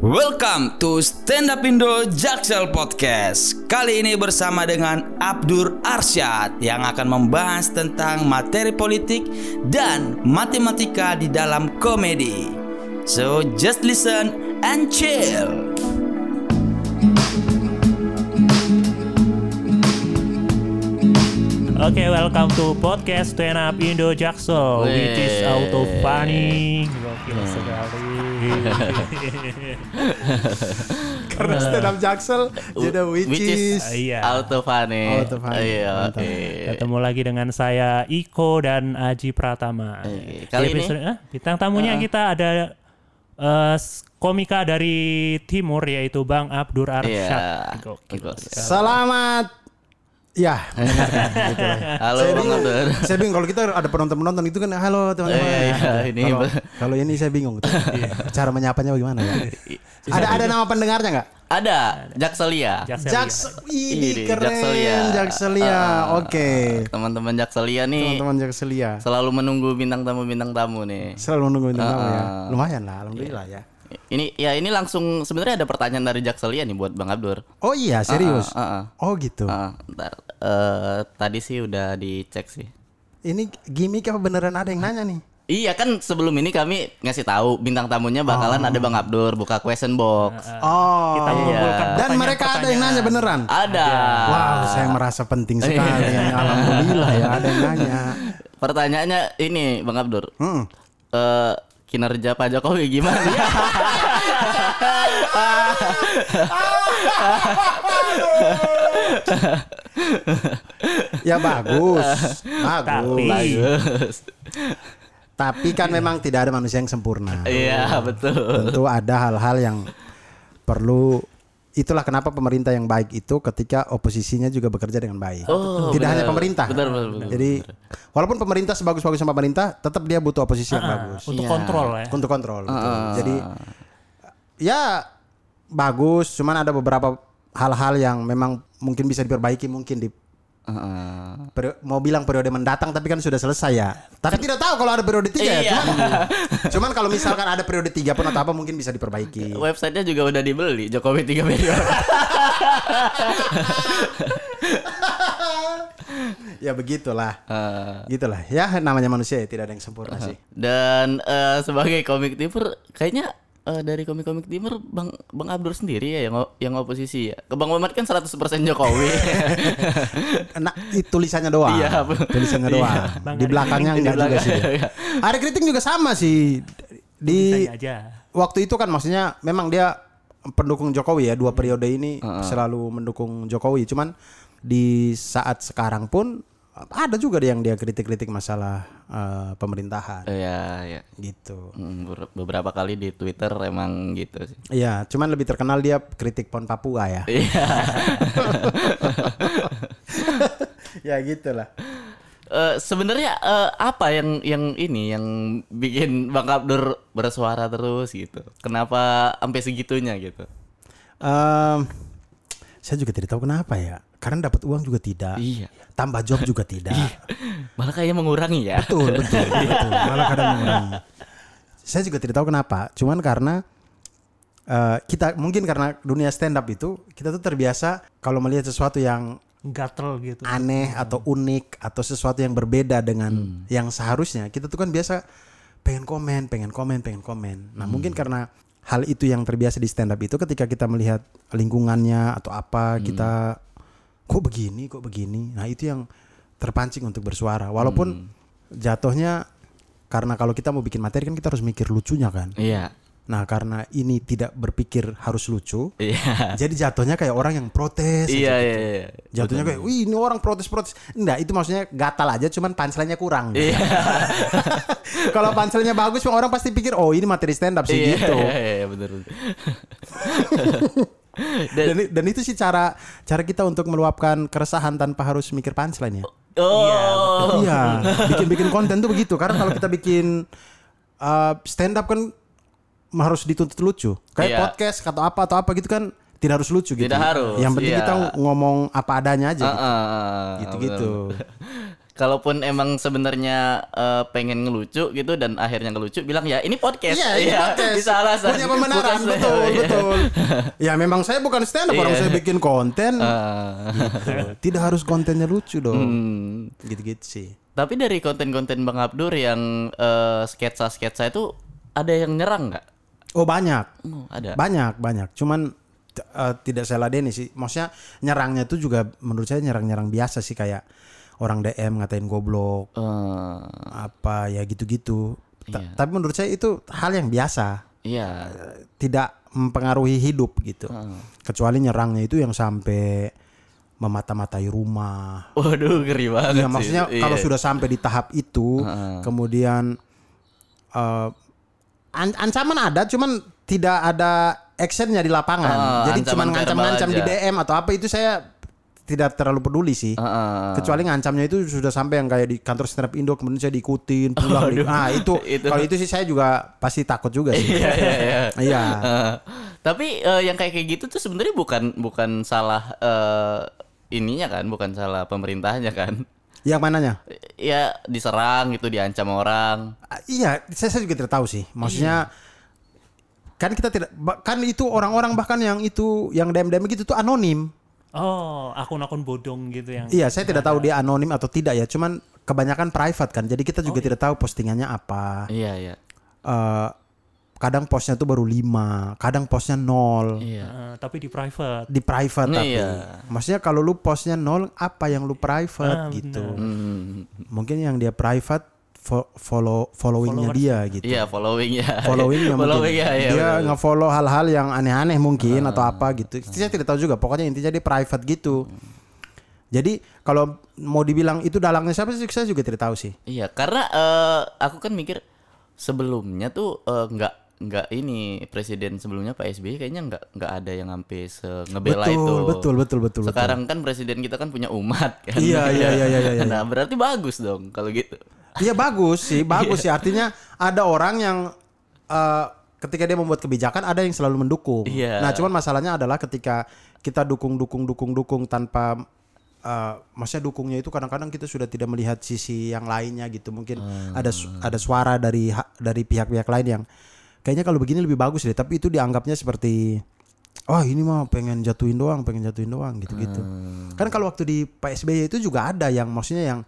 Welcome to Stand Up Indo Jaksel Podcast. Kali ini bersama dengan Abdur Arsyad yang akan membahas tentang materi politik dan matematika di dalam komedi. So just listen and chill. Oke, welcome to podcast Stand Up Indo Jaksel, which is auto funny. Gokil sekali. Karena stand up Jaksel jadi which, Which is- is, Iya. Auto funny. Auto funny. Iya, oke. Ketemu lagi dengan saya Iko dan Aji Pratama. Oke, kali Di ini- eh, bintang tamunya kita ada eh, s- komika dari timur yaitu Bang Abdur Arsyad. Iya. Gokil. Gokil. Selamat Ya, gitu. Halo saya Bang bingung, Abdur. saya bingung kalau kita ada penonton-penonton itu kan halo teman-teman. Iya, iya, ini Kalau- kalau ini saya bingung tuh. Cara menyapanya bagaimana ya? ada ada nama pendengarnya nggak? Ada Jakselia. Jakselia. Jaks, ini keren, Jakselia. Jakselia. Ah, Oke, Teman-teman Jakselia nih teman-teman Jakselia. selalu menunggu bintang tamu bintang tamu nih. Selalu menunggu bintang tamu ya. Ah. Lumayan lah, alhamdulillah ya. Ini ya ini langsung sebenarnya ada pertanyaan dari Jakselia nih buat Bang Abdur. Oh iya, serius. Ah, ah, Oh gitu. ah. ntar, eh, tadi sih udah dicek sih. Ini gimmick apa beneran ada yang nanya nih? Iya kan sebelum ini kami ngasih tahu bintang tamunya bakalan ada Bang Abdur buka question box. Oh. Kita mengumpulkan Dan pertanyaan- mereka ada yang nanya beneran. Ada. Wow, saya merasa penting sekali. Iya. Alhamdulillah ya ada yang nanya. Pertanyaannya ini Bang Abdur. Hmm. Eh, kinerja Pak Jokowi gimana? Ya bagus, bagus. Bagus. Tapi kan memang tidak ada manusia yang sempurna. Iya, betul. Tentu ada hal-hal yang perlu. Itulah kenapa pemerintah yang baik itu ketika oposisinya juga bekerja dengan baik. Oh, tidak benar. hanya pemerintah. Benar, benar, benar, Jadi walaupun pemerintah sebagus-bagus sama pemerintah, tetap dia butuh oposisi yang bagus Untuk Iya. kontrol ya. untuk kontrol. betul. Ah. Jadi ya bagus, cuman ada beberapa hal-hal yang memang mungkin bisa diperbaiki mungkin di Peri- mau bilang periode mendatang tapi kan sudah selesai ya. Tapi tidak tahu kalau ada periode tiga ya. Iya. Cuman, cuman kalau misalkan ada periode tiga pun atau apa mungkin bisa diperbaiki. Websitenya juga udah dibeli Jokowi tiga periode. ya begitulah. Eh, Gitulah. Ya namanya manusia ya tidak ada yang sempurna sih. dan eh, sebagai komik timur kayaknya eh, dari komik-komik timur Bang Bang Abdur sendiri ya yang yang oposisi ya. Ke Bang Mamat kan 100% Jokowi. Nah, itu tulisannya doang. Iya. Tulisannya doang. Bang, Di belakangnya di enggak juga belakang. sih. Iya. Ada kritik juga sama sih. Di aja. waktu itu kan maksudnya memang dia pendukung Jokowi ya dua periode ini selalu mendukung Jokowi cuman di saat sekarang pun ada juga yang dia kritik-kritik masalah eh, pemerintahan Iya, iya. gitu Mm, ber- beberapa kali di Twitter emang gitu sih. Iya, cuman lebih terkenal dia kritik pon Papua ya. Iya. ya gitulah. Eh, sebenarnya eh, apa yang yang ini yang bikin Bang Abdur bersuara terus gitu? Kenapa sampai segitunya gitu? Em, saya juga tidak tahu kenapa ya. Karena dapat uang juga tidak. Iya. Tambah job juga tidak. Malah kayaknya mengurangi ya. Betul, betul, betul. Malah kadang mengurangi. Saya juga tidak tahu kenapa. Cuman karena eh, kita mungkin karena dunia stand up itu kita tuh terbiasa kalau melihat sesuatu yang Gatel gitu. aneh atau unik atau sesuatu yang berbeda dengan yang seharusnya kita tuh kan biasa pengen komen, pengen komen, pengen komen. Nah mungkin karena hal itu yang terbiasa di stand up itu ketika kita melihat lingkungannya atau apa kita kok begini, kok begini. Nah itu yang terpancing untuk bersuara. Walaupun jatuhnya karena kalau kita mau bikin materi kan kita harus mikir lucunya kan. Iya. Nah karena ini tidak berpikir harus lucu, Iya. jadi jatuhnya kayak orang yang protes. aja Iya, gitu. iya, iya. Jatuhnya kayak, wih ini orang protes-protes. Enggak, itu maksudnya gatal aja, cuman punchline-nya kurang. Iya. Kalau punchline-nya bagus, orang pasti pikir, oh ini materi stand up sih Iya, gitu. Iya, iya, benar. benar. Dan, Dan, dan itu sih cara cara kita untuk meluapkan keresahan tanpa harus mikir punchline ya. oh. Iya, bikin-bikin konten tuh begitu. Karena kalau kita bikin uh, stand up kan harus dituntut lucu. Kayak Iya. podcast atau apa atau apa gitu kan tidak harus lucu gitu. Tidak harus, Yang penting iya. kita ngomong apa adanya aja. gitu. Heeh, Gitu-gitu. kalaupun emang sebenarnya eh, pengen ngelucu gitu dan akhirnya ngelucu bilang ya ini podcast. Iya, ini podcast. Bisa alasan. Punya pembenaran, Bukan- betul, Iya. betul. Ya memang saya bukan stand up, orang Iya. saya bikin konten. Ah. Gitu. Tidak harus kontennya lucu dong. Hmm. Gitu-gitu sih. Tapi dari konten-konten Bang Abdur yang eh, sketsa-sketsa itu ada yang nyerang nggak? Oh banyak. Oh, ada. Banyak, banyak. Cuman eh, tidak saya ladeni sih. Maksudnya nyerangnya itu juga menurut saya nyerang-nyerang biasa sih kayak orang DM ngatain goblok Eh, apa ya gitu-gitu. Iya. Tapi menurut saya itu hal yang biasa, iya. tidak mempengaruhi hidup gitu. Kecuali nyerangnya itu yang sampai memata-matai rumah. Waduh, ngeri banget Ya sih. maksudnya Iya. kalau sudah sampai di tahap itu, kemudian eh, an- ancaman ada, cuman tidak ada actionnya di lapangan. Ah, Jadi cuman ngancam-ngancam di. DM atau apa itu saya tidak terlalu peduli sih. Heeh. Kecuali ngancamnya itu sudah sampai yang kayak di kantor stand Indo kemudian saya diikutin pulang. di- nah itu, Itu. kalau itu sih saya juga pasti takut juga sih. Iya, iya, iya. Iya. Eh, tapi eh, yang kayak kayak gitu tuh sebenarnya bukan bukan salah eh, ininya kan, bukan salah pemerintahnya kan. Yang mananya? Ya diserang gitu, diancam orang. Ah, Iya, saya, saya juga tidak tahu sih. Maksudnya kan kita tidak kan itu orang-orang bahkan yang itu yang DM-DM gitu tuh anonim. Oh, akun-akun bodong gitu yang. Iya, saya tidak tahu dia anonim atau tidak ya. Cuman kebanyakan private kan. Jadi kita juga tidak tahu postingannya apa. Iya, iya. Eh, kadang postnya tuh baru 5, kadang postnya nol. Iya. Eh, tapi di private. Di private tapi. Iya. Maksudnya kalau lu postnya nol, apa yang lu private Ah, gitu. Hmm. Mungkin yang dia private follow followingnya dia gitu. Iya, following ya. followingnya mungkin following ya, iya. dia betul. nge-follow hal-hal yang aneh-aneh mungkin atau apa gitu saya tidak tahu juga pokoknya intinya dia private gitu jadi kalau mau dibilang itu dalangnya siapa sih saya juga tidak tahu sih Iya, karena eh, aku kan mikir sebelumnya tuh eh, nggak nggak ini presiden sebelumnya Pak SBY kayaknya nggak nggak ada yang sampai se ngebela betul, itu. betul betul betul betul Sekarang kan presiden kita kan punya umat kan. Iya, iya, iya, iya, iya, iya. Nah, berarti bagus dong kalau gitu. Iya bagus sih, bagus sih. Artinya ada orang yang eh, ketika dia membuat kebijakan ada yang selalu mendukung. Iya. Nah, cuman masalahnya adalah ketika kita dukung dukung dukung dukung tanpa eh, maksudnya dukungnya itu kadang-kadang kita sudah tidak melihat sisi yang lainnya gitu. Mungkin ada su- ada suara dari dari pihak-pihak lain yang kayaknya kalau begini lebih bagus deh, tapi itu dianggapnya seperti Wah ini mah pengen jatuhin doang, pengen jatuhin doang gitu-gitu. Kan kalau waktu di Pak SBY itu juga ada yang maksudnya yang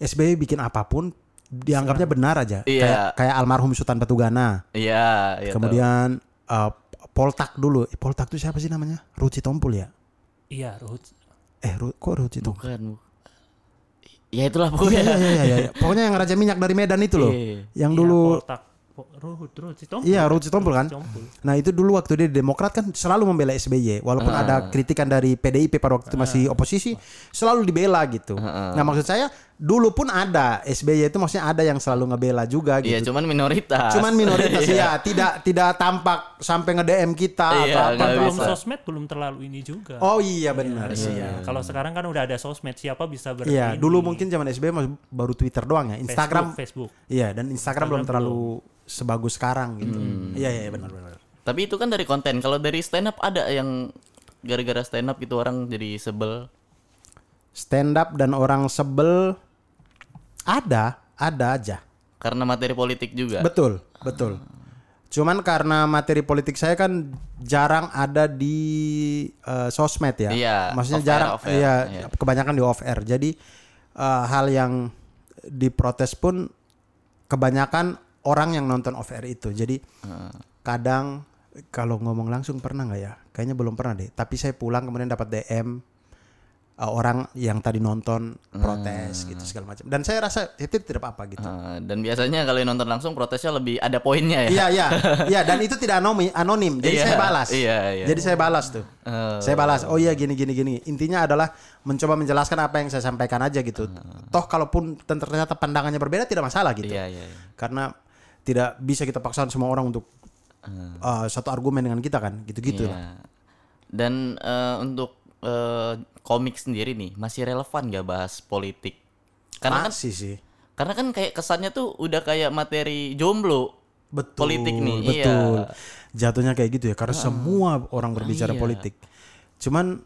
SBY bikin apa pun dianggapnya benar aja. Iya. Kayak kayak almarhum Sultan Patugana. Iya, iya. tahu. Kemudian eh, Poltak dulu. Eh, Poltak itu siapa sih namanya? Ruci Tompul ya? Iya, Ruth. Eh, Ru- kok Ruci Tompul? bukan. bu- Ya itulah Iya, pokoknya. iya, iya, iya, iya. Pokoknya yang Raja Minyak dari Medan itu loh. Iya. Yang Iya, dulu Poltak. Ruth, si Tompul. Iya, Ruci Tompul kan? Tompul. Nah itu dulu waktu dia di Demokrat kan selalu membela SBY walaupun Ah. ada kritikan dari PDIP pada waktu itu masih oposisi selalu dibela gitu. Ah, Nah maksud saya dulu pun ada SBY itu maksudnya ada yang selalu ngebela juga Iya, gitu. cuman minoritas. Cuman minoritas Iya. ya tidak tidak tampak sampai nge DM kita Iya, atau apa. Belum sosmed belum terlalu ini juga. Oh iya benar sih. Iya. Kalau sekarang kan udah ada sosmed, siapa bisa ber Iya, dulu mungkin zaman SBY masih baru Twitter doang ya. Instagram Facebook, Facebook. Iya, dan Instagram, belum terlalu sebagus sekarang gitu. Iya, iya benar benar. Tapi itu kan dari konten. Kalau dari stand up ada yang gara-gara stand up itu orang jadi sebel. Stand up dan orang sebel ada, ada aja. Karena materi politik juga. Betul, betul. Cuman karena materi politik saya kan jarang ada di eh, sosmed ya. Iya, Maksudnya jarang air, iya, iya. kebanyakan di off air. Jadi eh, hal yang diprotes pun kebanyakan orang yang nonton off air itu. Jadi kadang kalau ngomong langsung pernah nggak ya? Kayaknya belum pernah deh. Tapi saya pulang kemudian dapat DM eh, orang yang tadi nonton protes gitu segala macam. Dan saya rasa itu tidak apa-apa gitu. Ah, dan biasanya kalau yang nonton langsung protesnya lebih ada poinnya ya. Iya iya iya dan itu tidak anonim anonim jadi Iya, saya balas. iya, iya. Jadi saya balas tuh. Eh, Saya balas. Oh iya gini gini gini. Intinya adalah mencoba menjelaskan apa yang saya sampaikan aja gitu. Toh kalaupun ternyata pandangannya berbeda tidak masalah gitu. Iya, iya. iya. Karena tidak bisa kita paksakan semua orang untuk uh, satu argumen dengan kita kan gitu-gitu lah. Iya. Dan eh, untuk eh, komik sendiri nih masih relevan gak bahas politik? Karena kan Masih sih. karena kan kayak kesannya tuh udah kayak materi jomblo. Betul, politik nih, Betul. iya. Jatuhnya kayak gitu ya karena semua orang berbicara iya. politik. Cuman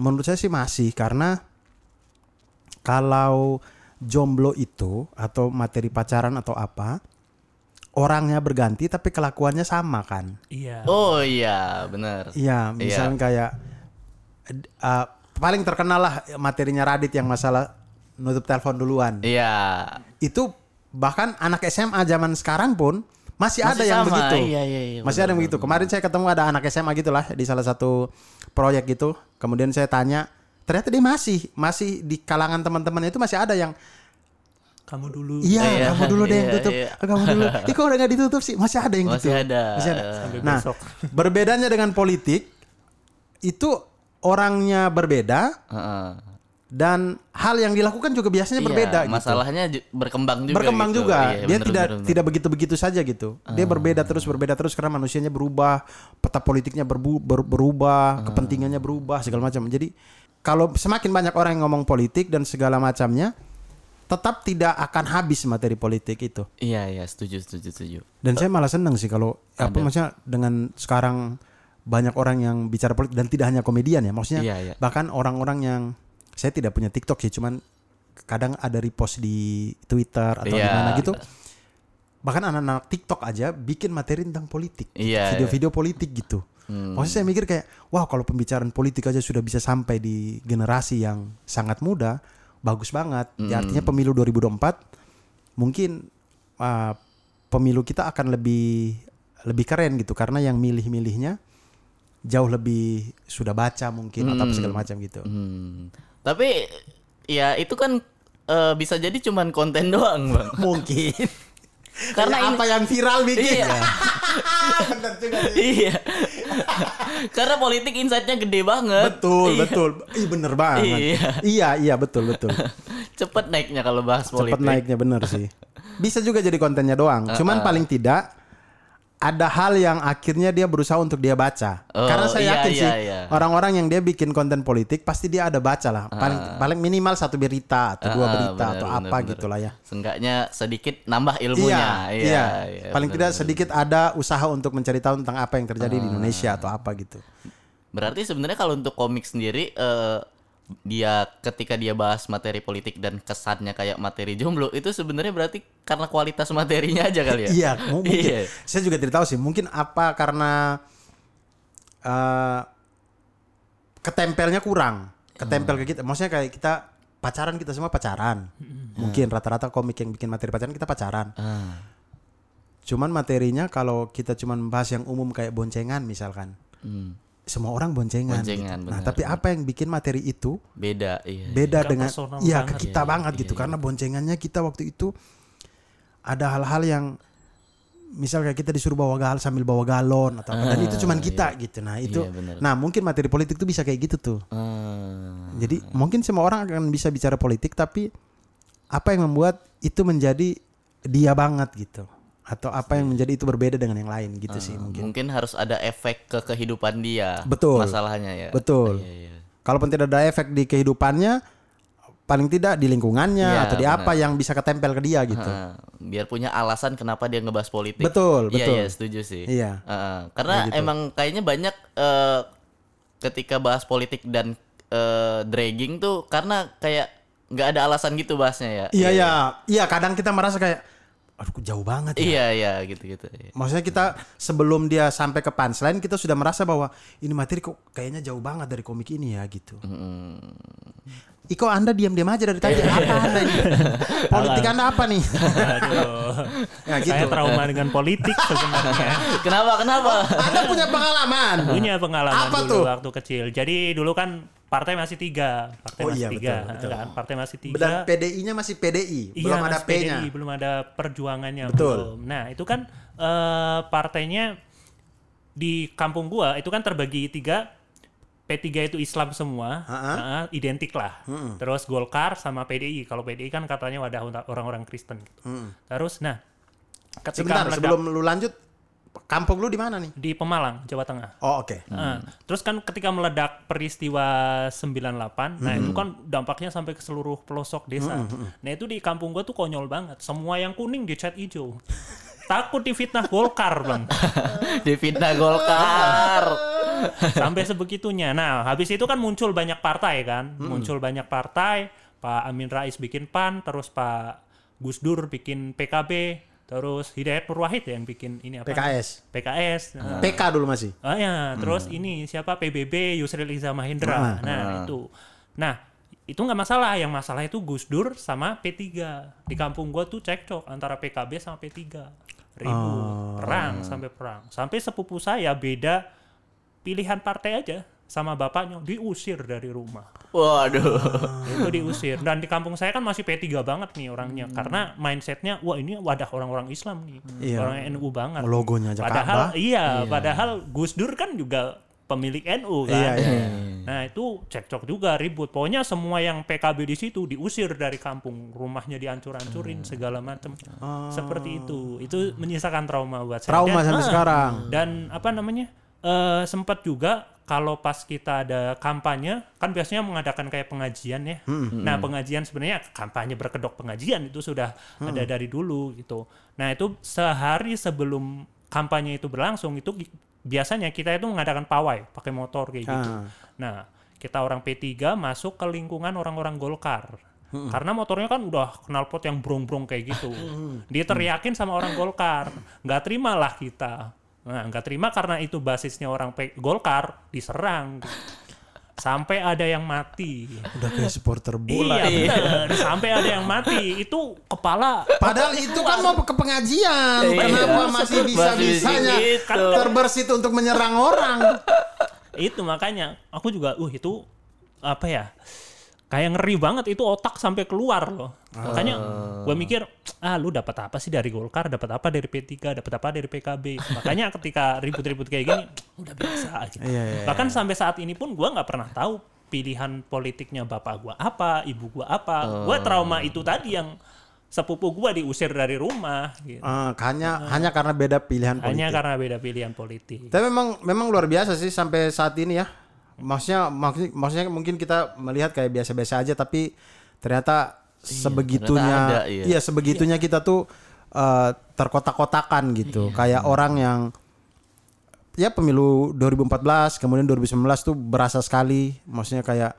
menurut saya sih masih karena kalau jomblo itu atau materi pacaran atau apa orangnya berganti tapi kelakuannya sama kan Iya. Oh iya, benar. Iya, misalnya kayak uh, paling terkenal lah materinya Radit yang masalah nutup telepon duluan. Iya. Itu bahkan anak SMA zaman sekarang pun masih, ada Masih yang sama, begitu. iya, iya, iya, masih ada yang begitu. Kemarin saya ketemu ada anak SMA gitulah di salah satu proyek gitu. Kemudian saya tanya, ternyata dia masih masih di kalangan teman-teman itu masih ada yang Kamu dulu. Iya, Iya, kamu dulu deh yang iya, tutup. iya. Kamu dulu. Ih, kok udah gak ditutup sih? Masih ada yang Masih gitu. ada. Masih ada. Nah, berbedanya dengan politik itu orangnya berbeda Heeh. dan hal yang dilakukan juga biasanya Iya, berbeda gitu. Masalahnya ju- berkembang juga. berkembang gitu. juga. Iya, dia bener, tidak bener, bener. tidak begitu-begitu saja gitu. Dia berbeda terus berbeda terus karena manusianya berubah, peta politiknya berbu- ber- berubah, kepentingannya berubah segala macam. Jadi kalau semakin banyak orang yang ngomong politik dan segala macamnya, tetap tidak akan habis materi politik itu. Iya, iya, setuju, setuju, setuju. Dan saya malah senang sih kalau apa maksudnya dengan sekarang banyak orang yang bicara politik dan tidak hanya komedian ya, maksudnya Iya, iya. bahkan orang-orang yang saya tidak punya TikTok sih, cuman kadang ada repost di Twitter atau di Iya. mana gitu. Bahkan anak-anak TikTok aja bikin materi tentang politik, Iya, video-video politik gitu. Hmm. Maksudnya saya mikir kayak, wah kalau pembicaraan politik aja sudah bisa sampai di generasi yang sangat muda, bagus banget. Ya, Hmm. artinya pemilu 2024 mungkin uh, pemilu kita akan lebih lebih keren gitu karena yang milih-milihnya jauh lebih sudah baca mungkin atau apa segala macam gitu. Hmm. Tapi ya itu kan eh, bisa jadi cuman konten doang, Bang. Mungkin. Karena ini- apa yang viral bikin. Iya. Juga sih. iya. Karena politik insight-nya gede banget. Betul, Iya. betul. Ih bener banget. Iya. iya, iya betul, betul. Cepet naiknya kalau bahas politik. Cepet naiknya bener sih. Bisa juga jadi kontennya doang. Cuman paling tidak ada hal yang akhirnya dia berusaha untuk dia baca. Oh, Karena saya iya, yakin iya, sih iya. orang-orang yang dia bikin konten politik pasti dia ada baca lah. Paling paling minimal satu berita atau dua Ah, berita bener, atau bener, apa bener. gitu lah ya. Seenggaknya sedikit nambah ilmunya. iya, iya. paling bener, tidak bener. sedikit ada usaha untuk mencari tahu tentang apa yang terjadi di Indonesia atau apa gitu. Berarti sebenarnya kalau untuk komik sendiri eh, dia ketika dia bahas materi politik dan kesannya kayak materi jomblo itu sebenarnya berarti karena kualitas materinya aja kali ya. Iya, mu- mungkin. Iya. Saya juga tidak tahu sih. Mungkin apa karena eh ketempelnya kurang, ketempel ke kita. Maksudnya kayak kita pacaran kita semua pacaran. Mungkin rata-rata komik yang bikin materi pacaran kita pacaran. Ah, Cuman materinya kalau kita cuman bahas yang umum kayak boncengan misalkan, hmm, semua orang boncengan. Boncengan, gitu. Nah, benar, tapi apa yang bikin materi itu beda iya. beda Ke dengan ya banget. ke kita Iya, iya, banget iya, gitu iya. karena boncengannya kita waktu itu ada hal-hal yang misal kayak kita disuruh bawa gal sambil bawa galon atau apa dan itu cuman kita gitu nah itu Iya, nah mungkin materi politik tuh bisa kayak gitu tuh Ah, jadi mungkin semua orang akan bisa bicara politik tapi apa yang membuat itu menjadi dia banget gitu atau apa yang menjadi itu berbeda dengan yang lain gitu sih mungkin mungkin harus ada efek ke kehidupan dia. Betul. Masalahnya ya. Betul. Iya, iya. kalaupun tidak ada efek di kehidupannya paling tidak di lingkungannya Iya, atau di benar. apa yang bisa ketempel ke dia gitu Ah, biar punya alasan kenapa dia ngebahas politik. Betul, Iya, betul. iya, setuju sih. Iya. Ah, karena emang kayaknya banyak eh, ketika bahas politik dan eh, dragging tuh karena kayak nggak ada alasan gitu bahasnya ya. Iya iya iya kadang kita merasa kayak aduh jauh banget ya. Iya, iya, gitu-gitu. Iya. Maksudnya kita sebelum dia sampai ke punchline kita sudah merasa bahwa ini materi kok kayaknya jauh banget dari komik ini ya gitu. Iko Anda diam-diam aja dari tadi apa Anda ini? Politik Anda apa nih? Aduh. ya gitu. Saya trauma dengan politik sebenarnya. Kenapa? Kenapa? Anda punya pengalaman. Punya pengalaman Apa dulu tuh? waktu kecil. Jadi dulu kan partai masih tiga, partai Oh masih iya, tiga, betul, betul. kan? Partai masih Dan tiga. PDI-nya masih PDI, Iya, belum ada P-nya. PDI, belum ada perjuangannya Betul. belum. Nah itu kan eh, partainya di kampung gua itu kan terbagi tiga. P3 itu Islam semua, Ha-ha. nah, identik lah. Terus Golkar sama PDI. Kalau PDI kan katanya wadah orang-orang Kristen. Gitu. Terus, nah, ketika Sebentar meledak sebelum lu lanjut, kampung lu di mana nih? di Pemalang, Jawa Tengah. Oh oke. Nah, terus kan ketika meledak peristiwa 98, nah itu kan dampaknya sampai ke seluruh pelosok desa. Nah itu di kampung gua tuh konyol banget. Semua yang kuning dicat hijau. Takut difitnah Golkar, Bang. Di fitnah Golkar. Sampai sebegitunya. Nah, habis itu kan muncul banyak partai kan. Muncul banyak partai. Pak Amin Rais bikin PAN, terus Pak Gus Dur bikin PKB, terus Hidayat Nur Wahid yang bikin ini apa? PKS. PKS. Nah, PK dulu masih. Ah ya, terus ini siapa PBB Yusril Iza Mahendra. Nah, itu. Nah, itu nggak masalah. Yang masalah itu Gus Dur sama P3. Di kampung gua tuh cekcok antara PKB sama P3. Ribut, perang sampai perang. Sampai sepupu saya beda pilihan partai aja sama bapaknya diusir dari rumah. Waduh. Itu diusir. Dan di kampung saya kan masih P3 banget nih orangnya karena mindsetnya wah ini wadah orang-orang Islam nih. Iya. Orang NU banget. Logonya aja Padahal Ka'bah. iya, padahal Gus Dur kan juga pemilik NU kan. Iya, iya. Nah, itu cekcok juga ribut. Pokoknya semua yang PKB di situ diusir dari kampung, rumahnya dihancur-hancurin segala macam. Seperti itu. Itu menyisakan trauma buat saya. Trauma Dan- sampai ah, sekarang. Dan apa namanya? eh sempat juga kalau pas kita ada kampanye kan biasanya mengadakan kayak pengajian ya. Nah, pengajian sebenarnya kampanye berkedok pengajian itu sudah ada dari dulu gitu. Nah, itu sehari sebelum kampanye itu berlangsung itu biasanya kita itu mengadakan pawai pakai motor kayak gitu. Ah. Nah, kita orang P3 masuk ke lingkungan orang-orang Golkar. Karena motornya kan udah knalpot yang brong-brong kayak gitu. Diteriakin sama orang Golkar. Nggak terimalah kita. Nah, nggak terima karena itu basisnya orang P- Golkar diserang. Sampai ada yang mati. Udah kayak supporter bola. Iya, bener. Sampai ada yang mati. Itu kepala Padahal itu kan mau ke pengajian. Iya. Kenapa masih bisa-bisanya gitu. terbersit untuk menyerang orang? itu makanya aku juga uh itu apa ya kayak ngeri banget itu otak sampai keluar loh. Makanya gue mikir ah lu dapat apa sih dari Golkar? Dapat apa dari P3 dapat apa dari PKB makanya ketika ribut-ribut kayak gini udah biasa gitu Iya, iya, bahkan sampai saat ini pun gue nggak pernah tahu pilihan politiknya bapak gue apa ibu gue apa. Gue trauma itu tadi yang sepupu gue diusir dari rumah gitu. Ah, hanya hanya karena beda pilihan politik. hanya karena beda pilihan politik. Tapi memang memang luar biasa sih sampai saat ini ya. Maksudnya maksudnya, maksudnya mungkin kita melihat kayak biasa-biasa aja tapi ternyata sebegitunya ternyata ada, iya. iya sebegitunya kita tuh eh, terkotak-kotakan gitu. Kayak orang yang ya pemilu 2014 kemudian 2019 tuh berasa sekali maksudnya kayak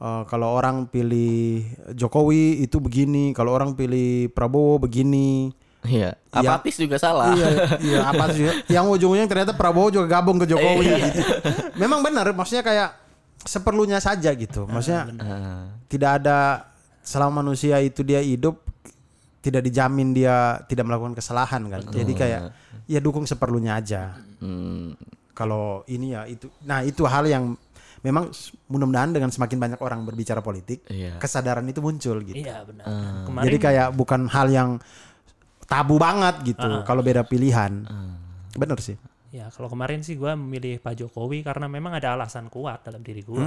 eh, kalau orang pilih Jokowi itu begini, kalau orang pilih Prabowo begini. Iya. Apatis juga salah. Iya, iya apa sih? Yang ujungnya ternyata Prabowo juga gabung ke Jokowi gitu. Memang benar, maksudnya kayak seperlunya saja gitu. Maksudnya Ah. tidak ada selama manusia itu dia hidup tidak dijamin dia tidak melakukan kesalahan kan. Jadi kayak ya dukung seperlunya aja. Hmm. Kalau ini ya itu. Nah, itu hal yang memang mudah-mudahan dengan semakin banyak orang berbicara politik, Iya. kesadaran itu muncul gitu. iya benar kemarin Jadi kayak bukan hal yang tabu banget gitu kalau beda pilihan. Bener sih. Ya kalau kemarin sih gue memilih Pak Jokowi karena memang ada alasan kuat dalam diri gue.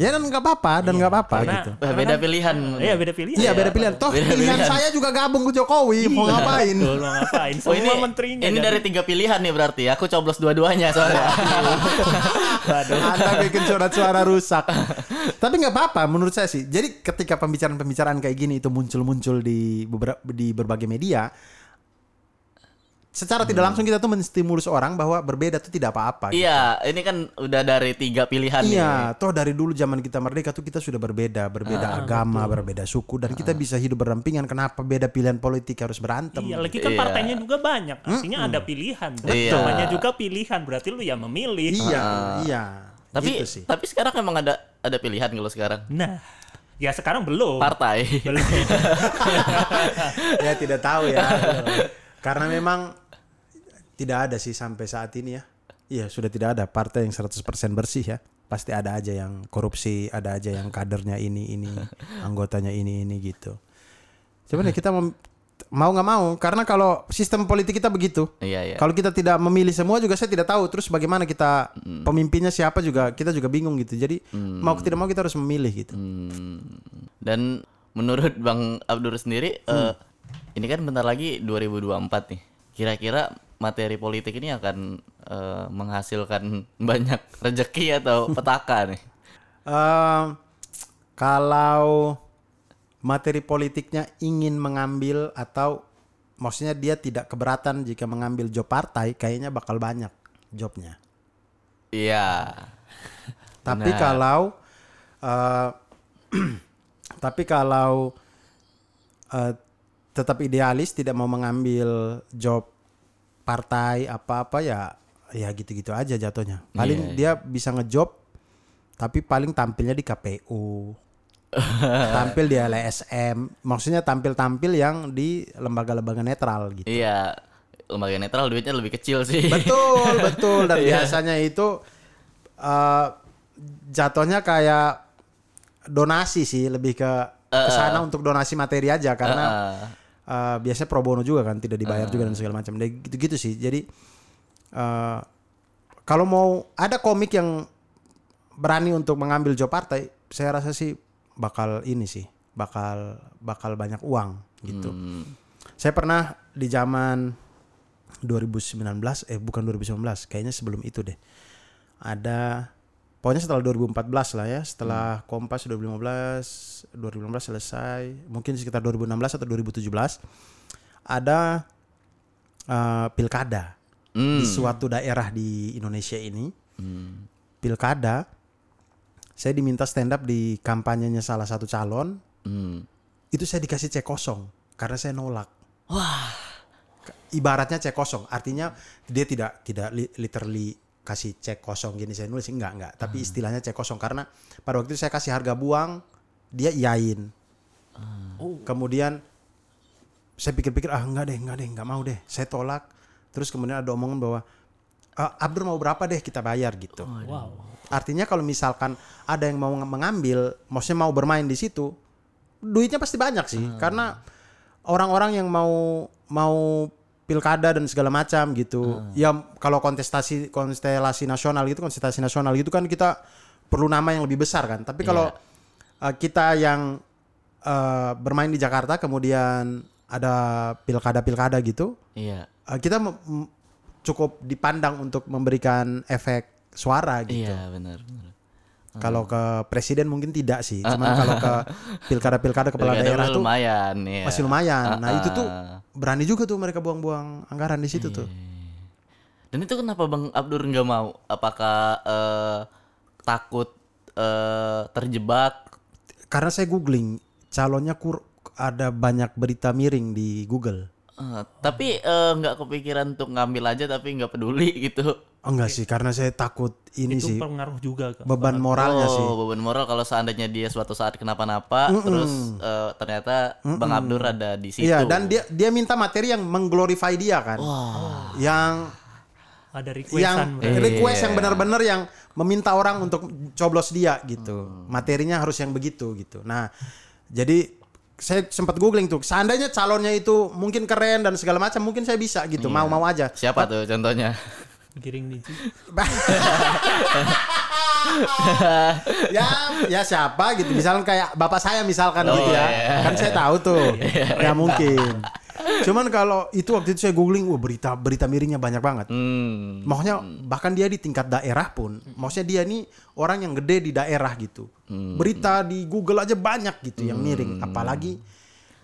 Ya dan nggak apa-apa dan nggak apa-apa Karena- gitu. Beda pilihan. Iya beda pilihan. Iya beda pilihan. Toh Beda pilihan pilihan. saya juga gabung ke Jokowi. Mau ngapain? Betul, mau ngapain? Oh Semua ini menterinya. ini jadi- dari tiga pilihan nih berarti. Aku coblos dua-duanya soalnya. Anda bikin suara-suara rusak. Tapi nggak apa-apa menurut saya sih. Jadi ketika pembicaraan-pembicaraan kayak gini itu muncul-muncul di beberapa di berbagai media, secara tidak langsung kita tuh menstimulus orang bahwa berbeda tuh tidak apa-apa. gitu. iya, ini kan udah dari tiga pilihan nih. Iya, toh dari dulu zaman kita merdeka tuh kita sudah berbeda, berbeda agama, berbeda suku dan kita bisa hidup berdampingan. Kenapa beda pilihan politik harus berantem? Iya, lagi kan Iya. partainya juga banyak. Artinya ada pilihan. Iya. Namanya juga pilihan. Berarti lu ya memilih. Iya, iya. Tapi Gitu sih. tapi sekarang emang ada ada pilihan kalau sekarang. Nah, ya sekarang belum. Partai. belum. ya tidak tahu ya. Karena memang tidak ada sih sampai saat ini ya. Iya, sudah tidak ada partai yang 100% bersih ya. Pasti ada aja yang korupsi, ada aja yang kadernya ini ini, anggotanya ini ini gitu. Cuman ya kita mau nggak mau karena kalau sistem politik kita begitu. Iya, iya. Kalau kita tidak memilih semua juga saya tidak tahu terus bagaimana kita pemimpinnya siapa juga kita juga bingung gitu. Jadi mau tidak mau kita harus memilih gitu. Hmm. Dan menurut Bang Abdur sendiri eh, ini kan bentar lagi 2024 nih. Kira-kira materi politik ini akan eh, menghasilkan banyak rezeki atau petaka nih? Ehm, kalau materi politiknya ingin mengambil atau maksudnya dia tidak keberatan jika mengambil job partai, kayaknya bakal banyak jobnya. Iya. Tapi Benar. kalau eh, Tapi kalau eh, tetap idealis tidak mau mengambil job partai apa-apa ya ya gitu-gitu aja jatuhnya. Paling dia bisa ngejob tapi paling tampilnya di KPU. tampil di LSM, maksudnya tampil-tampil yang di lembaga-lembaga netral gitu. Iya, lembaga netral duitnya lebih kecil sih. Betul, betul. Dan Iya. biasanya itu eh, jatuhnya kayak donasi sih, lebih ke ke sana untuk donasi materi aja karena Heeh. Eh, biasanya pro bono juga kan, tidak dibayar juga dan segala macam. Gitu-gitu sih. Jadi eh, kalau mau ada komik yang berani untuk mengambil job partai, saya rasa sih bakal ini sih, bakal bakal banyak uang gitu. Hmm. Saya pernah di zaman 2019 eh bukan 2019 kayaknya sebelum itu deh ada pokoknya setelah 2014 lah ya setelah Kompas 2015 2015 selesai mungkin sekitar 2016 atau 2017 ada eh, pilkada Hmm. di suatu daerah di Indonesia ini Hmm. pilkada saya diminta stand up di kampanyenya salah satu calon Hmm. itu saya dikasih cek kosong karena saya nolak. Wah. Ibaratnya cek kosong, artinya dia tidak tidak li- literally kasih cek kosong gini saya nulis enggak enggak, tapi istilahnya cek kosong karena pada waktu itu saya kasih harga buang, dia iyain. Kemudian saya pikir-pikir ah enggak deh, enggak deh, enggak mau deh. Saya tolak. Terus kemudian ada omongan bahwa "Ah, Abdur mau berapa deh kita bayar gitu. Wow. Artinya kalau misalkan ada yang mau mengambil, maksudnya mau bermain di situ, duitnya pasti banyak sih. Karena orang-orang yang mau mau pilkada dan segala macam gitu. Ya kalau kontestasi konstelasi nasional gitu, kontestasi nasional gitu kan kita perlu nama yang lebih besar kan. Tapi kalau uh, kita yang uh, bermain di Jakarta kemudian ada pilkada-pilkada gitu, Iya. uh, kita cukup dipandang untuk memberikan efek suara gitu. Iya, benar, benar. Kalau ke presiden mungkin tidak sih. Cuman kalau ke pilkada-pilkada kepala Pilkada daerah tuh lumayan, iya. masih lumayan. Nah, Ah, itu tuh ah. berani juga tuh mereka buang-buang anggaran di situ tuh. Dan itu kenapa Bang Abdur nggak mau? Apakah eh, takut eh, terjebak? Karena saya googling calonnya kur ada banyak berita miring di Google. Eh, tapi eh, nggak kepikiran untuk ngambil aja tapi nggak peduli gitu. Oh, enggak sih, karena saya takut ini itu sih pengaruh juga ke beban moralnya oh, sih. beban moral kalau seandainya dia suatu saat kenapa-napa, terus eh, ternyata Bang Abdur ada di situ. Iya, dan dia dia minta materi yang mengglorify dia kan. Yang ada yang requestan request yang benar-benar yang meminta orang untuk coblos dia gitu. Materinya harus yang begitu gitu. Nah, jadi saya sempat googling tuh. Seandainya calonnya itu mungkin keren dan segala macam, mungkin saya bisa gitu. Mau-mau aja. Siapa tuh contohnya? giring niji ya, ya siapa gitu. Misalkan kayak bapak saya misalkan Oh, gitu ya. iya. Kan saya tahu tuh. ya mungkin. Cuman kalau itu waktu itu saya googling, wah berita berita miringnya banyak banget. Hmm. Maksudnya bahkan dia di tingkat daerah pun, maksudnya dia nih orang yang gede di daerah gitu. Berita di Google aja banyak gitu yang miring, apalagi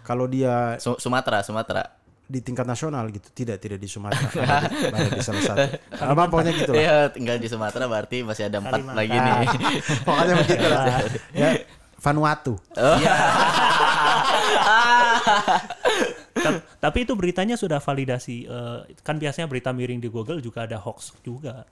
kalau dia Su- Sumatera, Sumatera. di tingkat nasional gitu, tidak tidak di Sumatera, ada di, ada di salah satu. Apa pokoknya gitu lah. Iya, tinggal di Sumatera berarti masih ada empat Kalimantan. lagi nih. pokoknya begitu lah. Ya, Vanuatu. Ta- tapi itu beritanya sudah validasi eh, kan biasanya berita miring di Google juga ada hoax juga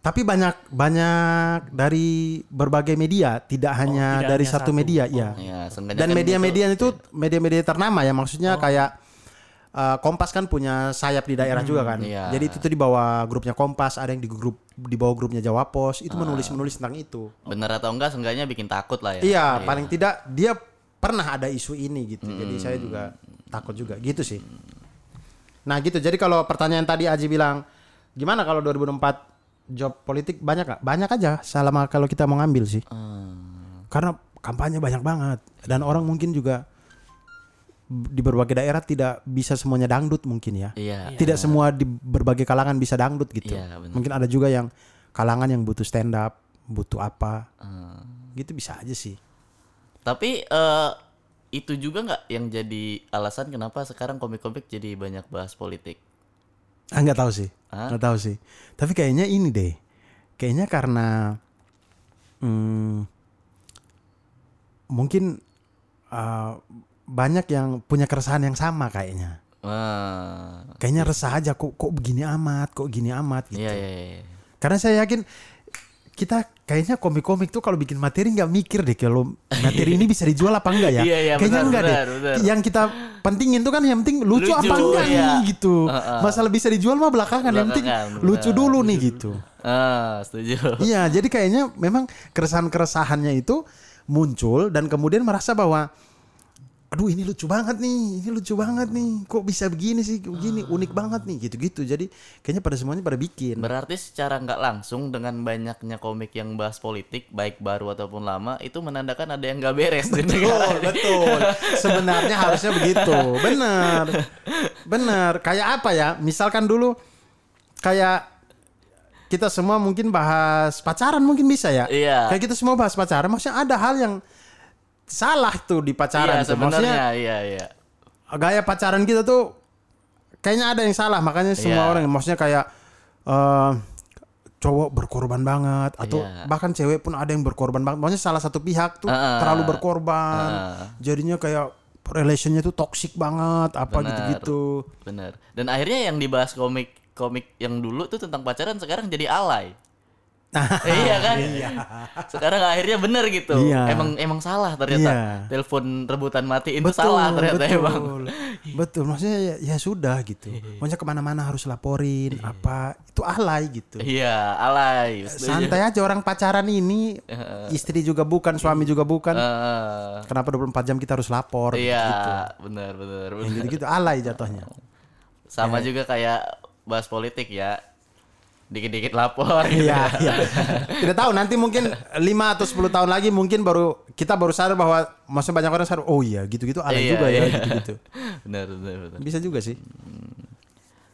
Tapi banyak banyak dari berbagai media, tidak hanya tidak dari hanya satu satu. media, ya. Ya, seenggaknya Dan kan media-media itu media-media ternama ya, maksudnya kayak uh, Kompas kan punya sayap di daerah juga kan. iya. Jadi itu tuh di bawah grupnya Kompas, ada yang di grup di bawah grupnya Jawa Pos, itu menulis-menulis tentang itu. bener atau enggak seenggaknya bikin takut lah ya. Iya, paling tidak dia pernah ada isu ini gitu. Jadi saya juga takut juga gitu sih. Nah, gitu. Jadi kalau pertanyaan tadi Aji bilang gimana kalau 2004 job politik banyak gak? Banyak aja selama kalau kita mau ngambil sih. Karena kampanye banyak banget dan orang mungkin juga di berbagai daerah tidak bisa semuanya dangdut mungkin ya. Iya. Tidak semua di berbagai kalangan bisa dangdut gitu. Iya, benar. mungkin ada juga yang kalangan yang butuh stand up, butuh apa. Gitu bisa aja sih. Tapi eh, itu juga nggak yang jadi alasan kenapa sekarang komik-komik jadi banyak bahas politik? Ah nggak tahu sih, Hah? nggak tahu sih. Tapi kayaknya ini deh, kayaknya karena hmm, mungkin eh, banyak yang punya keresahan yang sama kayaknya. Wah. Kayaknya resah aja kok kok begini amat, kok gini amat gitu. Iya, iya, iya. Karena saya yakin kita kayaknya komik-komik tuh kalau bikin materi nggak mikir deh kalau materi ini bisa dijual apa enggak ya. Iya, iya, kayaknya benar, enggak benar, deh. benar. Yang kita pentingin tuh kan yang penting lucu, Lucu, apa enggak iya. nih gitu. Heeh. Masalah bisa dijual mah belakangan, yang penting Belakangan, lucu benar. dulu nih gitu. Ah, setuju. Iya, jadi kayaknya memang keresahan-keresahannya itu muncul dan kemudian merasa bahwa aduh ini lucu banget nih, ini lucu banget nih. Kok bisa begini sih? Begini unik banget nih gitu-gitu. Jadi kayaknya pada semuanya pada bikin. Berarti secara nggak langsung dengan banyaknya komik yang bahas politik, baik baru ataupun lama, itu menandakan ada yang nggak beres di. Betul, betul. Sebenarnya harusnya begitu. Benar. Benar. Kayak apa ya? Misalkan dulu kayak kita semua mungkin bahas pacaran mungkin bisa ya. Iya. Kayak kita semua bahas pacaran, maksudnya ada hal yang salah tuh di pacaran Iya, sebenarnya iya, iya. gaya pacaran kita tuh kayaknya ada yang salah makanya semua Iya. orang maksudnya kayak eh, cowok berkorban banget atau Iya. bahkan cewek pun ada yang berkorban banget maksudnya salah satu pihak tuh Ah, terlalu berkorban ah. jadinya kayak relationnya tuh toxic banget apa gitu-gitu Bener. Dan akhirnya yang dibahas komik komik yang dulu tuh tentang pacaran sekarang jadi alay. iya kan? Sekarang akhirnya bener gitu. Iya. Emang emang salah ternyata. Iya. Telepon rebutan matiin itu salah ternyata betul, emang. betul maksudnya ya, ya sudah gitu maksudnya ke mana-mana harus laporin apa itu alay gitu Iya, alay. setuju. santai aja orang pacaran ini istri juga bukan suami juga bukan Eh, Kenapa 24 jam kita harus lapor? iya, Gitu. bener bener. Yang bener. gitu-gitu alay jatuhnya. Sama juga kayak bahas politik ya. Dikit-dikit lapor. gitu. Iya, iya. Tidak tahu nanti mungkin 5 atau 10 tahun lagi mungkin baru kita baru sadar bahwa maksudnya banyak orang sadar oh iya gitu-gitu alay Iya, juga ya iya. gitu-gitu. bener bener bener. Bisa juga sih.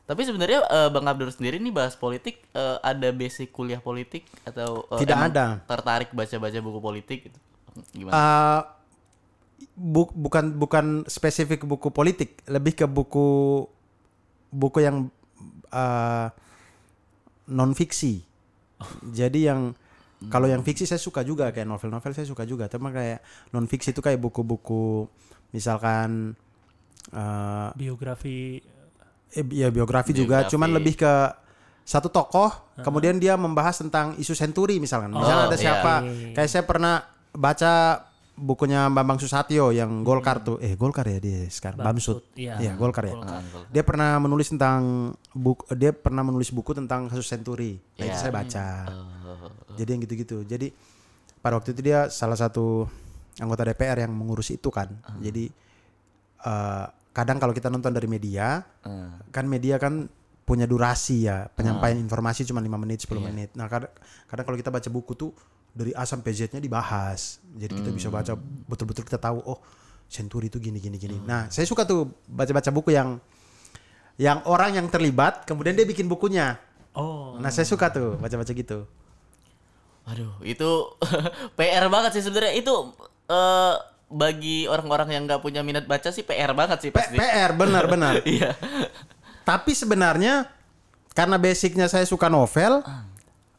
Tapi sebenarnya eh, Bang Abdur sendiri nih bahas politik eh, ada basic kuliah politik atau eh, Tidak ada. tertarik baca-baca buku politik gitu? Gimana? Eh, bu- bukan bukan spesifik buku politik, lebih ke buku buku yang eh, non fiksi. Jadi yang kalau yang fiksi saya suka juga kayak novel-novel saya suka juga, tapi kayak non fiksi itu kayak buku-buku misalkan eh Biografi eh, ya biografi juga, Biografi. cuman lebih ke satu tokoh, kemudian dia membahas tentang isu senturi misalkan. Misalnya Oh, ada siapa? iya. Kayak saya pernah baca bukunya Bambang Susatyo yang Golkar tuh. Eh Golkar ya dia sekarang. Bamsud. Iya. Iya, Golkar ya. Golkar. Dia pernah menulis tentang buku dia pernah menulis buku tentang kasus senturi. Nah, itu Iya. saya baca. Oh, Jadi yang gitu-gitu. Jadi pada waktu itu dia salah satu anggota DPR yang mengurus itu kan. Jadi eh, kadang kalau kita nonton dari media, eh, kan media kan punya durasi ya penyampaian informasi cuma 5 menit 10 menit. Nah kadang, kadang kalau kita baca buku tuh dari A sampai Z-nya dibahas. Jadi kita bisa baca betul-betul kita tahu oh Senturi itu gini gini gini. Nah saya suka tuh baca-baca buku yang yang orang yang terlibat kemudian dia bikin bukunya. Oh, Nah saya suka tuh baca-baca gitu. Waduh, itu PR banget sih sebenarnya. Itu eh, bagi orang-orang yang nggak punya minat baca sih PR banget sih P- pasti. PR benar-benar. Iya. Tapi sebenarnya karena basicnya saya suka novel,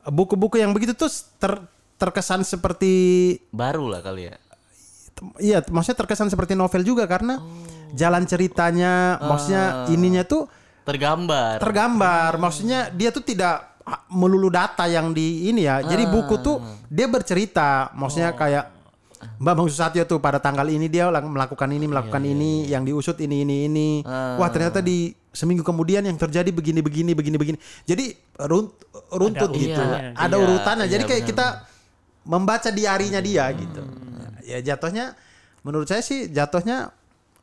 buku-buku yang begitu tuh ter- terkesan seperti Baru lah kali ya. Iya, maksudnya terkesan seperti novel juga karena jalan ceritanya, maksudnya ininya tuh Tergambar. tergambar. Maksudnya dia tuh tidak ah, melulu data yang di ini ya. Jadi buku tuh dia bercerita, maksudnya kayak Mbak Bang Susatyo tuh pada tanggal ini dia melakukan ini, melakukan ini, yang diusut ini ini ini. Wah, ternyata di seminggu kemudian yang terjadi begini begini begini begini. Jadi runt- runtut Ada gitu. urutannya. Ada Iya, urutannya. Jadi iya, kayak benar. kita membaca diarinya dia gitu. Ya jatuhnya menurut saya sih jatuhnya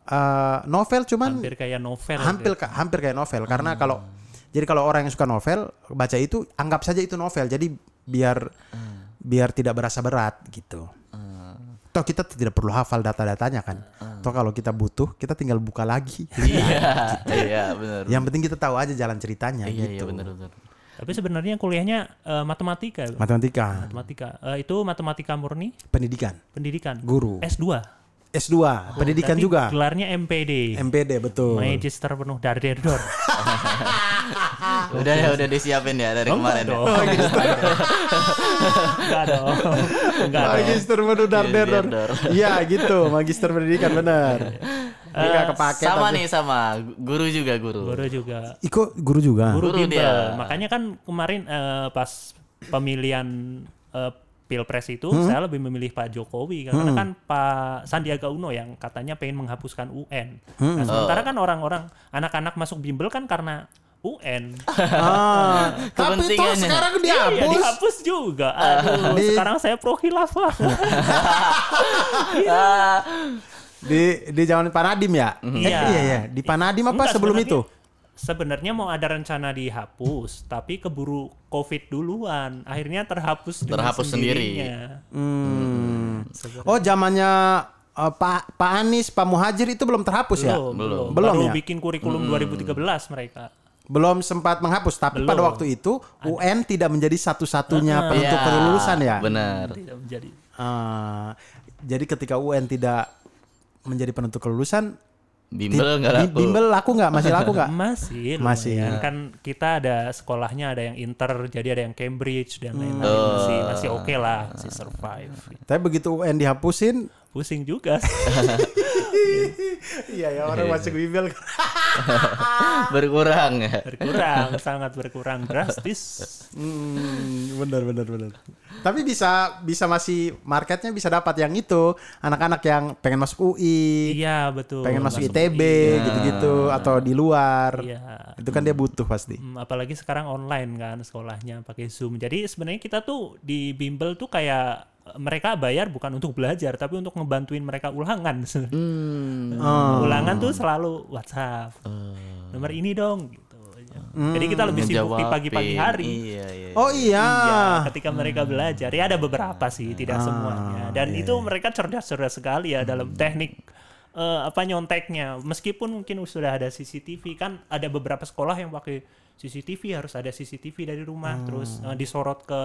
eh, novel cuman hampir kayak novel. hampir ka- hampir kayak novel. Karena kalau jadi kalau orang yang suka novel baca itu anggap saja itu novel. Jadi biar biar tidak berasa berat gitu. Toh kita tidak perlu hafal data-datanya kan. Toh kalau kita butuh kita tinggal buka lagi. Iya, iya benar. yang penting kita tahu aja jalan ceritanya Iya, iya gitu. benar benar. Tapi sebenarnya kuliahnya eh, matematika. matematika Matematika. Eh, itu matematika murni, pendidikan pendidikan. guru S2. S2 pendidikan Berarti juga Gelarnya MPD. MPD betul Magister penuh dari dor. udah ya udah disiapin ya dari kemarin ya. dong. Enggak dong. Enggak dong. Magister menudar Iya, derdor. derdor. Iya gitu, magister pendidikan benar. Nggak kepake sama tapi- nih sama guru juga guru. Guru juga. Iko guru juga. Guru, Guru bimbel. dia. Makanya kan kemarin eh, pas pemilihan eh, Pilpres itu Hmm? saya lebih memilih Pak Jokowi karena kan Pak Sandiaga Uno yang katanya pengen menghapuskan UN. Hmm. Nah, sementara kan orang-orang anak-anak masuk bimbel kan karena UN. Ah, tapi itu sekarang Iya, dihapus. dihapus juga. Aduh, Di- sekarang saya pro khilafah. Di di zaman Pak Nadim ya? Eh, Iya. iya iya, di Pak Nadim apa Enggak, sebelum itu? Sebenarnya mau ada rencana dihapus, tapi keburu COVID duluan. Akhirnya terhapus Terhapus sendiri. Hmm. Oh, zamannya eh, Pak Pak Anies, Pak Muhajir itu belum terhapus ya? Belum, belum. Belum Baru ya? bikin kurikulum 2013 mereka. Belum sempat menghapus, tapi Belum. pada waktu itu UN tidak menjadi satu-satunya penentu Iya, kelulusan ya. Benar. Tidak menjadi. Ah, jadi ketika UN tidak menjadi penentu kelulusan, Bimbel nggak laku. Bimbel laku nggak? Masih laku nggak? Masih, Masih, ya. Kan kita ada sekolahnya ada yang inter, jadi ada yang Cambridge dan lain-lain. Hmm. Masih masih oke lah, masih survive. Tapi begitu UN dihapusin, Pusing juga. iya ya orang masuk bimbel. Berkurang ya. berkurang, sangat berkurang drastis. Hmm, benar benar benar. Tapi bisa bisa masih marketnya bisa dapat yang itu anak-anak yang pengen masuk UI, Iya, betul. pengen masuk Masuk ITB UI. gitu-gitu atau di luar. Iya. Itu kan dia butuh pasti. Hmm, apalagi sekarang online kan sekolahnya pakai Zoom. Jadi sebenarnya kita tuh di bimbel tuh kayak mereka bayar bukan untuk belajar tapi untuk ngebantuin mereka ulangan. Hmm. Oh. ulangan tuh selalu WhatsApp. Nomor ini dong gitu. Jadi kita lebih sibuk di pagi-pagi hari. Iya, iya. Oh iya. Iya, ketika mereka belajar ya ada beberapa sih, tidak semuanya. Dan itu mereka cerdas-cerdas sekali ya dalam teknik eh, apa nyonteknya. Meskipun mungkin sudah ada CCTV kan ada beberapa sekolah yang pakai CCTV harus ada CCTV dari rumah terus eh, disorot ke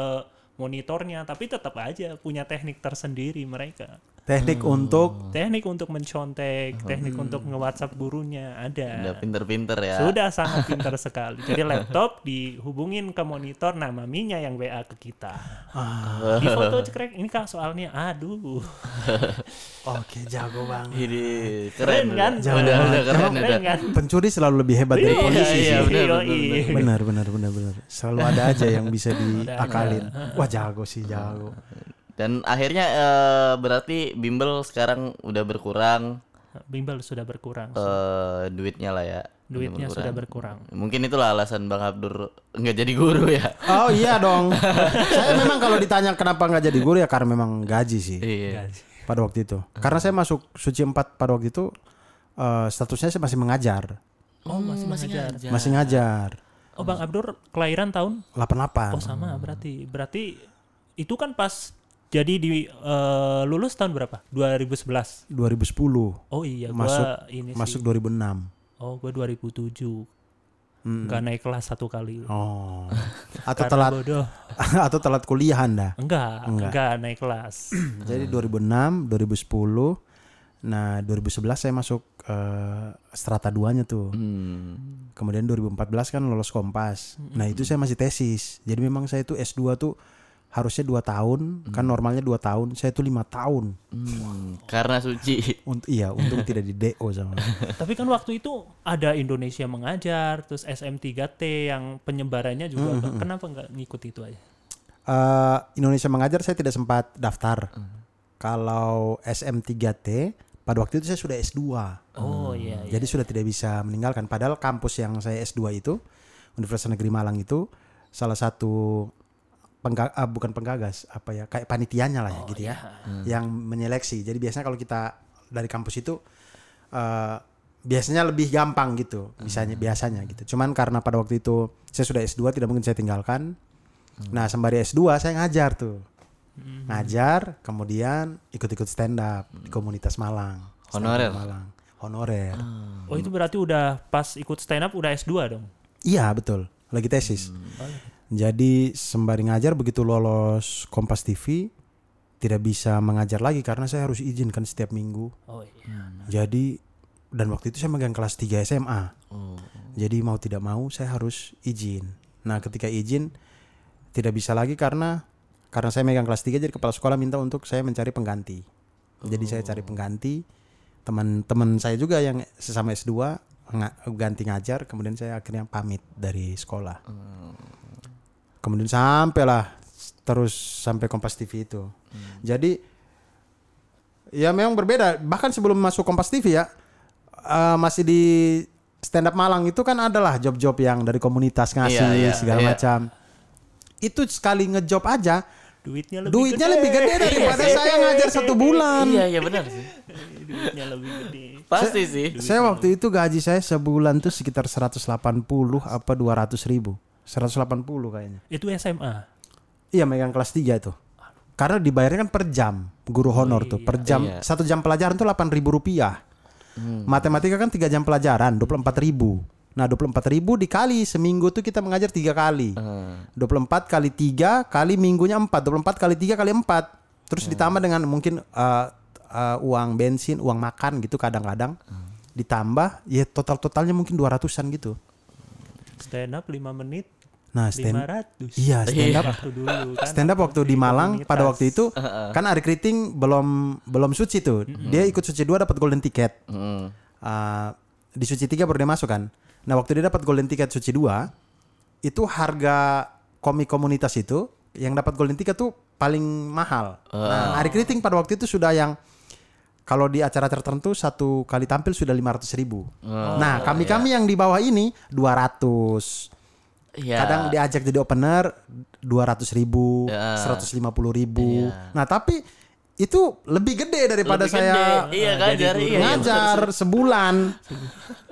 monitornya, tapi tetap aja punya teknik tersendiri mereka. Teknik untuk Teknik untuk mencontek, teknik untuk nge-WhatsApp gurunya ada. Udah pinter-pinter ya. Sudah sangat pintar sekali. Jadi laptop dihubungin ke monitor, nah maminya yang WA ke kita. Di foto cekrek, ini kak soalnya, aduh. Oke, jago banget. Ini Keren kan? Udah, udah, udah keren Keren kan? Pencuri selalu lebih hebat dari Iya, polisi iya, Yoi. benar, Benar, benar, benar, benar. Selalu ada aja yang bisa diakalin. Wah, jago sih, jago. Dan akhirnya eh, berarti bimbel sekarang udah berkurang Bimbel sudah berkurang. eh, duitnya lah ya. Duitnya sudah berkurang. Mungkin itulah alasan Bang Abdur nggak jadi guru ya. Oh iya dong. saya memang kalau ditanya kenapa nggak jadi guru ya karena memang gaji sih Iya. pada waktu itu. Karena saya masuk suci 4 pada waktu itu eh, statusnya saya masih mengajar, Oh, masih mengajar. masih ngajar. Oh, Bang Abdur kelahiran tahun? 88. Oh, sama berarti. Berarti itu kan pas jadi di eh, lulus tahun berapa? 2011. 2010 Oh iya, Masuk- gua ini masuk sih. 2006. Oh, gua 2007. Nggak naik kelas satu kali. Oh. Atau telat bodoh. atau telat kuliah Anda. Enggak, enggak, naik kelas. Jadi 2006, 2010. Nah, 2011 saya masuk eh, strata 2-nya tuh. Hmm. Kemudian 2014 kan lolos Kompas. Nah, itu saya masih tesis. Jadi memang saya itu S2 tuh harusnya 2 tahun, kan normalnya 2 tahun. Saya itu lima tahun. Hmm, Karena suci. Untuk iya, untung tidak di DO sama. Tapi kan waktu itu ada Indonesia mengajar, terus SM3T yang penyebarannya juga. Kenapa nggak ngikut itu aja? Eh, Indonesia mengajar saya tidak sempat daftar. Kalau SM3T pada waktu itu saya sudah S2. Oh iya, iya. Jadi sudah tidak bisa meninggalkan. Padahal kampus yang saya S2 itu, Universitas Negeri Malang itu salah satu pengga ah, bukan penggagas apa ya kayak panitianya lah ya gitu ya, yang menyeleksi. Jadi biasanya kalau kita dari kampus itu eh, biasanya lebih gampang gitu, misalnya biasanya gitu. Cuman karena pada waktu itu saya sudah S2 tidak mungkin saya tinggalkan. Nah sembari S2 saya ngajar tuh, ngajar, kemudian ikut-ikut stand up di komunitas Malang. Stand up Honorer? Malang, honorer. Oh itu berarti udah pas ikut stand up udah S2 dong? Iya betul, lagi tesis. Jadi sembari ngajar begitu lolos Kompas TV tidak bisa mengajar lagi karena saya harus izin kan setiap minggu. Oh iya. Jadi dan waktu itu saya megang kelas 3 SMA. Jadi mau tidak mau saya harus izin. Nah, ketika izin tidak bisa lagi karena karena saya megang kelas 3 jadi kepala sekolah minta untuk saya mencari pengganti. Jadi saya cari pengganti. Teman-teman saya juga yang sesama S2 nga- ganti ngajar, kemudian saya akhirnya pamit dari sekolah. Kemudian sampailah terus sampai Kompas TV itu. Jadi ya memang berbeda. Bahkan sebelum masuk Kompas TV ya eh, masih di stand up Malang itu kan adalah job-job yang dari komunitas ngasih Iya, iya, segala iya. macam. Itu sekali ngejob aja Duitnya lebih duitnya gede. lebih gede daripada saya ngajar satu bulan. Iya iya benar sih. Duitnya lebih gede. Pasti sih. Saya waktu itu gaji saya sebulan tuh sekitar 180 apa 200 ribu. 180 kayaknya. Itu SMA. Iya megang kelas 3 itu. Karena dibayarnya kan per jam guru honor tuh per jam Iya. satu jam pelajaran tuh 8 ribu rupiah. Matematika kan tiga jam pelajaran 24 ribu. Nah 24 ribu dikali seminggu tuh kita mengajar tiga kali. 24 kali 3 kali minggunya 4 24 kali 3 kali 4 Terus ditambah dengan mungkin uh, uh, uang bensin, uang makan gitu kadang-kadang Ditambah ya total-totalnya mungkin 200an gitu Stand up 5 menit Nah stand 500. Iya stand up Waktu dulu kan. stand up waktu di Malang komunitas. pada waktu itu kan Ari Kriting belum belum suci tuh. Dia ikut suci 2 dapat golden ticket. Mm. Uh, di suci 3 baru dia masuk kan. Nah, waktu dia dapat golden ticket suci 2 itu harga komik komunitas itu yang dapat golden ticket tuh paling mahal. Nah, Ari Kriting pada waktu itu sudah yang kalau di acara-acara tertentu satu kali tampil sudah 500 ribu. nah, kami-kami yang di bawah ini 200. Iya. Kadang diajak jadi opener 200 ribu, Ya. 150 ribu. Nah tapi itu lebih gede daripada Lebih saya gede. Iya ngajar iya. iya, ngajar sebulan.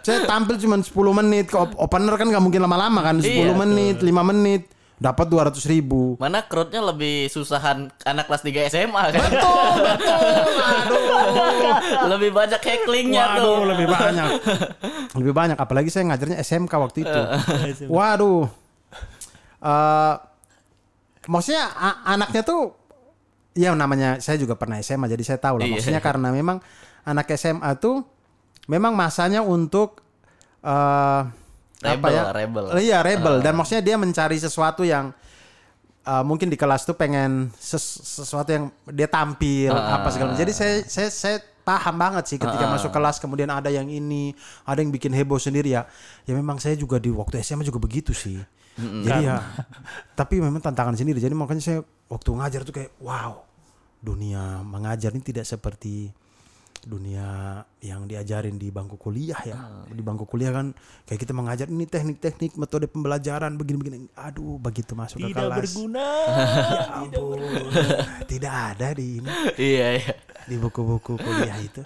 saya tampil cuma 10 menit, ke op- opener kan nggak mungkin lama-lama kan, 10 Iya, menit, 5 menit, dapat 200 ribu. Mana crowdnya lebih susahan anak kelas 3 SMA kan? Betul, betul. Aduh. lebih banyak hacklingnya tuh. Waduh, lebih banyak. lebih banyak apalagi saya ngajarnya SMK waktu itu. Waduh. Eh maksudnya anaknya tuh ya namanya saya juga pernah SMA jadi saya tahu lah. Iya. Maksudnya karena memang anak SMA tuh memang masanya untuk eh apa Rebel, ya? rebel. Iya, rebel dan maksudnya dia mencari sesuatu yang eh, mungkin di kelas tuh pengen ses- sesuatu yang dia tampil apa segala macam. Jadi saya saya saya paham banget sih ketika masuk kelas kemudian ada yang ini, ada yang bikin heboh sendiri ya. Ya memang saya juga di waktu SMA juga begitu sih. Jadi ya tapi memang tantangan sendiri. Jadi makanya saya waktu ngajar tuh kayak wow, dunia mengajar ini tidak seperti dunia yang diajarin di bangku kuliah ya. Di bangku kuliah kan kayak kita mengajar ini teknik-teknik metode pembelajaran begini-begini. Aduh, begitu masuk ke Tidak kelas. berguna. Ya ampun. tidak ada di ini Iya iya. di buku-buku kuliah itu.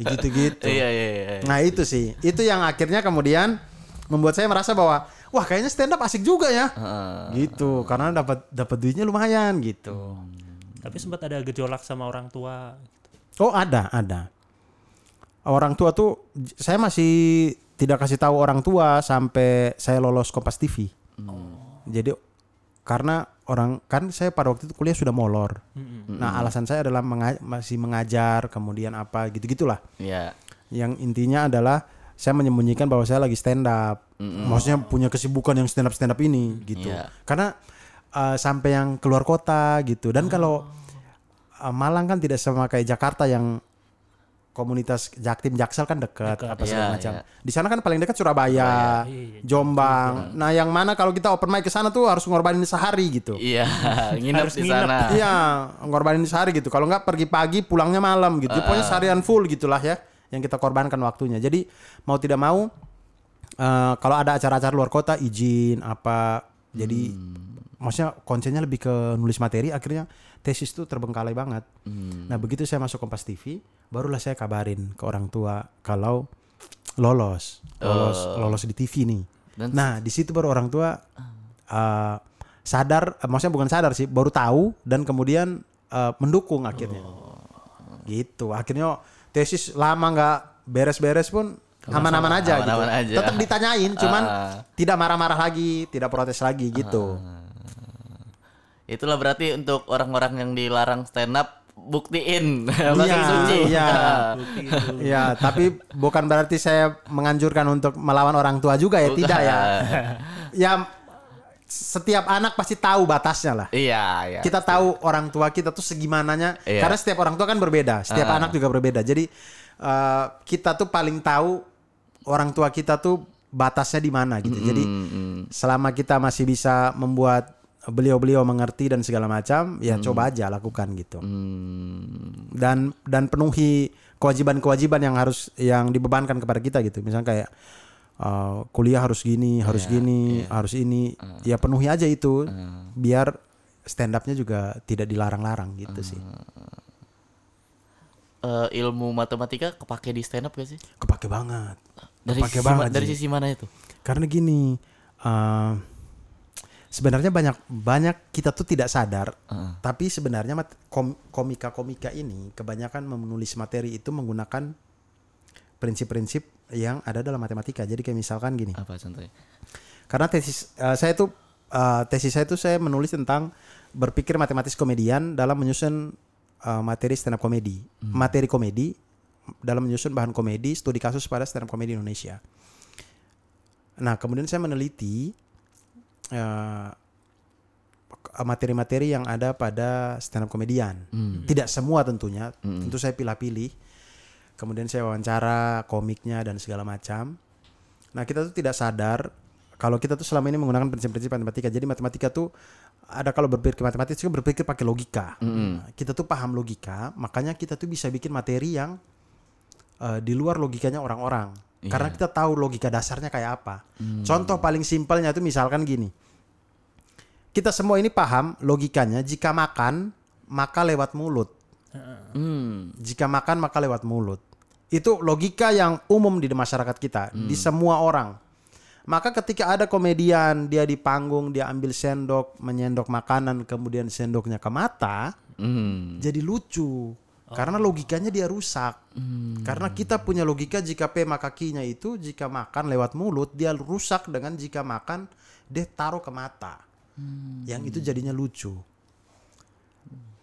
Ya Gitu-gitu. Iya iya iya. Nah, itu sih. Itu yang akhirnya kemudian membuat saya merasa bahwa wah kayaknya stand up asik juga ya. Gitu. Karena dapat dapat duitnya lumayan gitu. Tapi sempat ada gejolak sama orang tua. Oh ada, ada. Orang tua tuh, saya masih tidak kasih tahu orang tua sampai saya lolos Kompas TV. Jadi karena orang kan saya pada waktu itu kuliah sudah molor. Nah alasan saya adalah menga- masih mengajar, kemudian apa gitu gitulah. Iya. Yang intinya adalah saya menyembunyikan bahwa saya lagi stand up. Maksudnya punya kesibukan yang stand up stand up ini gitu. Iya. Karena uh, sampai yang keluar kota gitu. Dan kalau uh, Malang kan tidak sama kayak Jakarta yang komunitas Jaktim Jaksel kan dekat apa segala Iya, macam. iya. Di sana kan paling dekat Surabaya, Iya, Jombang. Nah, yang mana kalau kita open mic ke sana tuh harus ngorbanin sehari gitu. Iya, nginep di sana. Iya, ngorbanin sehari gitu. Kalau nggak pergi pagi, pulangnya malam gitu. Pokoknya seharian full gitulah ya, yang kita korbankan waktunya. Jadi mau tidak mau, eh, kalau ada acara-acara luar kota izin apa, jadi maksudnya konsennya lebih ke nulis materi. Akhirnya tesis tuh terbengkalai banget. Nah begitu saya masuk Kompas TV, barulah saya kabarin ke orang tua kalau lolos, lolos, lolos di TV nih. Dan- nah di situ baru orang tua eh, sadar, eh, maksudnya bukan sadar sih, baru tahu dan kemudian eh, mendukung akhirnya. Gitu. Akhirnya tesis lama nggak beres-beres pun aman-aman aja gitu. Aman-aman aja. Tetap ditanyain, cuman Ah. tidak marah-marah lagi, tidak protes lagi gitu. Itulah berarti untuk orang-orang yang dilarang stand up buktiin Iya, suci. iya. Bukti itu. Ya, tapi bukan berarti saya menganjurkan untuk melawan orang tua juga ya, tidak ya. Ya setiap anak pasti tahu batasnya lah. Iya, iya. Kita tahu orang tua kita tuh segimananya Iya. karena setiap orang tua kan berbeda, setiap Ah. anak juga berbeda. Jadi eh, kita tuh paling tahu orang tua kita tuh batasnya di mana gitu. Jadi Mm-mm. selama kita masih bisa membuat beliau-beliau mengerti dan segala macam, ya coba aja lakukan gitu. Hmm. dan dan penuhi kewajiban-kewajiban yang harus yang dibebankan kepada kita gitu. Misalnya kayak uh, kuliah harus gini, harus gini, harus ini. Ya penuhi aja itu biar stand up-nya juga tidak dilarang-larang gitu sih. Eh, ilmu matematika kepake di stand up gak sih? Kepake banget. Dari Kepake sisi, banget. dari sisi mana itu? Karena gini, uh, sebenarnya banyak banyak kita tuh tidak sadar, tapi sebenarnya kom- komika-komika ini kebanyakan menulis materi itu menggunakan prinsip-prinsip yang ada dalam matematika. Jadi kayak misalkan gini, Apa contohnya? karena tesis uh, saya tuh uh, tesis saya tuh saya menulis tentang berpikir matematis komedian dalam menyusun uh, materi stand up komedi, materi komedi dalam menyusun bahan komedi, studi kasus pada stand up komedi Indonesia. Nah, kemudian saya meneliti uh, materi-materi yang ada pada stand up komedian. Tidak semua tentunya, tentu saya pilih-pilih. Kemudian saya wawancara komiknya dan segala macam. Nah, kita tuh tidak sadar kalau kita tuh selama ini menggunakan prinsip-prinsip matematika. Jadi matematika tuh ada kalau berpikir matematis itu berpikir pakai logika. Nah, Kita tuh paham logika, makanya kita tuh bisa bikin materi yang eh, di luar logikanya orang-orang. Karena kita tahu logika dasarnya kayak apa. Contoh paling simpelnya itu misalkan gini. Kita semua ini paham logikanya jika makan maka lewat mulut. Hmm. Jika makan maka lewat mulut. Itu logika yang umum di masyarakat kita, di semua orang. Maka ketika ada komedian dia di panggung dia ambil sendok, menyendok makanan kemudian sendoknya ke mata, Hmm. jadi lucu. Karena logikanya dia rusak. Karena kita punya logika jika P maka Q-nya itu jika makan lewat mulut dia rusak dengan jika makan dia taruh ke mata. Yang itu jadinya lucu.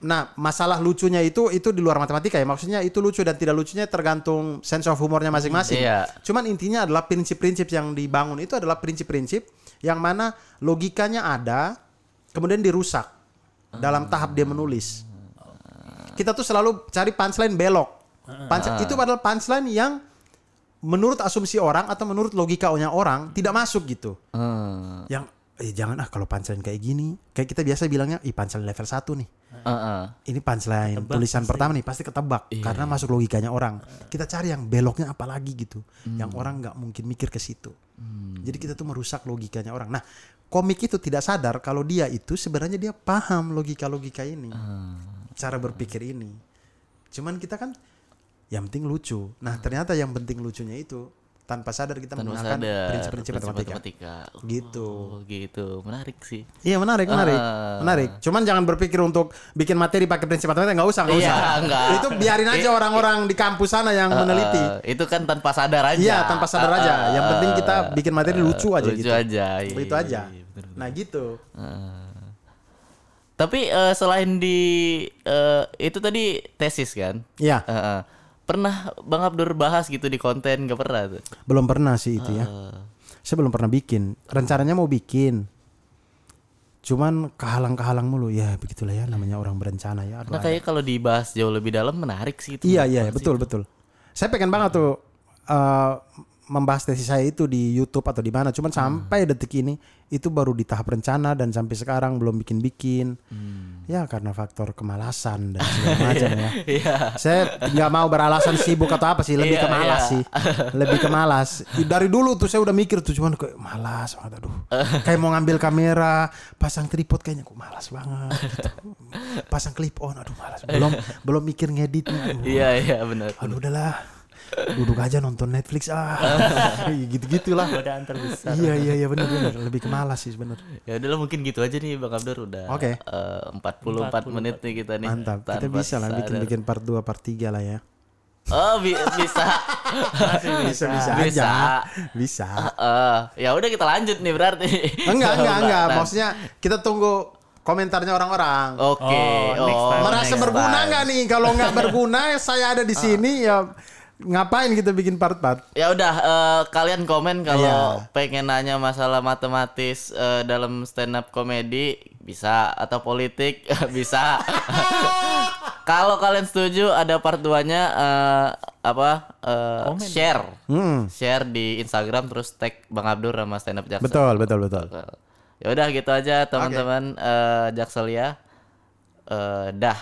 Nah, masalah lucunya itu itu di luar matematika ya. Maksudnya itu lucu dan tidak lucunya tergantung sense of humornya masing-masing. Iya. Cuman intinya adalah prinsip-prinsip yang dibangun itu adalah prinsip-prinsip yang mana logikanya ada kemudian dirusak dalam tahap dia menulis. Kita tuh selalu cari punchline belok. Punchline itu padahal punchline yang menurut asumsi orang atau menurut logikanya orang tidak masuk gitu. Hmm. Yang eh jangan ah kalau punchline kayak gini, kayak kita biasa bilangnya, ih punchline level 1 nih. Heeh. Ini punchline tulisan pertama nih pasti ketebak karena masuk logikanya orang. Kita cari yang beloknya apa lagi gitu, yang orang nggak mungkin mikir ke situ. Jadi kita tuh merusak logikanya orang. Nah, komik itu tidak sadar kalau dia itu sebenarnya dia paham logika-logika ini, cara berpikir ini. Cuman kita kan yang penting lucu. Nah, ternyata yang penting lucunya itu tanpa sadar kita Tanpa menggunakan prinsip-prinsip matematika. matematika. Gitu. Oh, gitu. Menarik sih. Iya menarik, menarik, Ah. menarik. Cuman jangan berpikir untuk bikin materi pakai prinsip matematika nggak usah, nggak Iya, usah. nggak. Itu biarin aja I- orang-orang di kampus sana yang meneliti. Eh, itu kan tanpa sadar aja. Iya, tanpa sadar aja. Yang penting kita bikin materi lucu aja lucu gitu. aja. iya, Begitu aja. iya, bener, bener. Nah gitu. Tapi eh, selain di eh, itu tadi tesis kan? Iya, Eh, eh. pernah Bang Abdur bahas gitu di konten gak pernah tuh? belum pernah sih itu ya. Eh, Saya belum pernah bikin. Rencananya mau bikin. Cuman kehalang-kehalang mulu. Ya begitulah ya namanya orang berencana ya. Aduh, Nah kayak kalau dibahas jauh lebih dalam menarik sih itu. Iya iya betul betul. Saya pengen banget tuh eh, membahas tesis saya itu di YouTube atau di mana. Cuman sampai detik ini itu baru di tahap rencana dan sampai sekarang belum bikin-bikin. Ya karena faktor kemalasan dan segala macam ya. Iya. Saya nggak mau beralasan sibuk atau apa sih, lebih Iya, ke malas iya. sih. Lebih ke malas. Dari dulu tuh saya udah mikir tuh cuman kayak malas banget aduh. Kayak mau ngambil kamera, pasang tripod kayaknya kok malas banget gitu. Pasang clip on aduh malas. Belum belum mikir ngeditnya. Iya iya benar. Aduh udahlah. Duduk aja nonton Netflix ah. Gitu-gitulah. Godaan terbesar. Iya iya iya benar benar lebih ke malas sih benar. Ya udahlah mungkin gitu aja nih Bang Abdur udah Oke. eh, 44 menit nih kita nih. Mantap. Kita bisa lah sadar. bikin-bikin part 2 part 3 lah ya. Oh bi- bisa. Bisa bisa Bisa. aja. Bisa. Eh, ya udah kita lanjut nih berarti. Enggak, enggak, Enggak, enggak. Maksudnya kita tunggu komentarnya orang-orang. Oke. Oh, next time. Merasa next berguna nggak nih? Kalau nggak berguna, saya ada di sini ya ngapain kita bikin part-part? Ya udah eh, kalian komen kalau Iya. pengen nanya masalah matematis eh, dalam stand up komedi bisa atau politik bisa. kalau kalian setuju ada part 2-nya eh, apa eh, share. Hmm. Share di Instagram terus tag Bang Abdur sama stand up Jaksel. Betul, betul, betul. Ya udah gitu aja teman-teman eh, Jaksel ya. Eh, dah.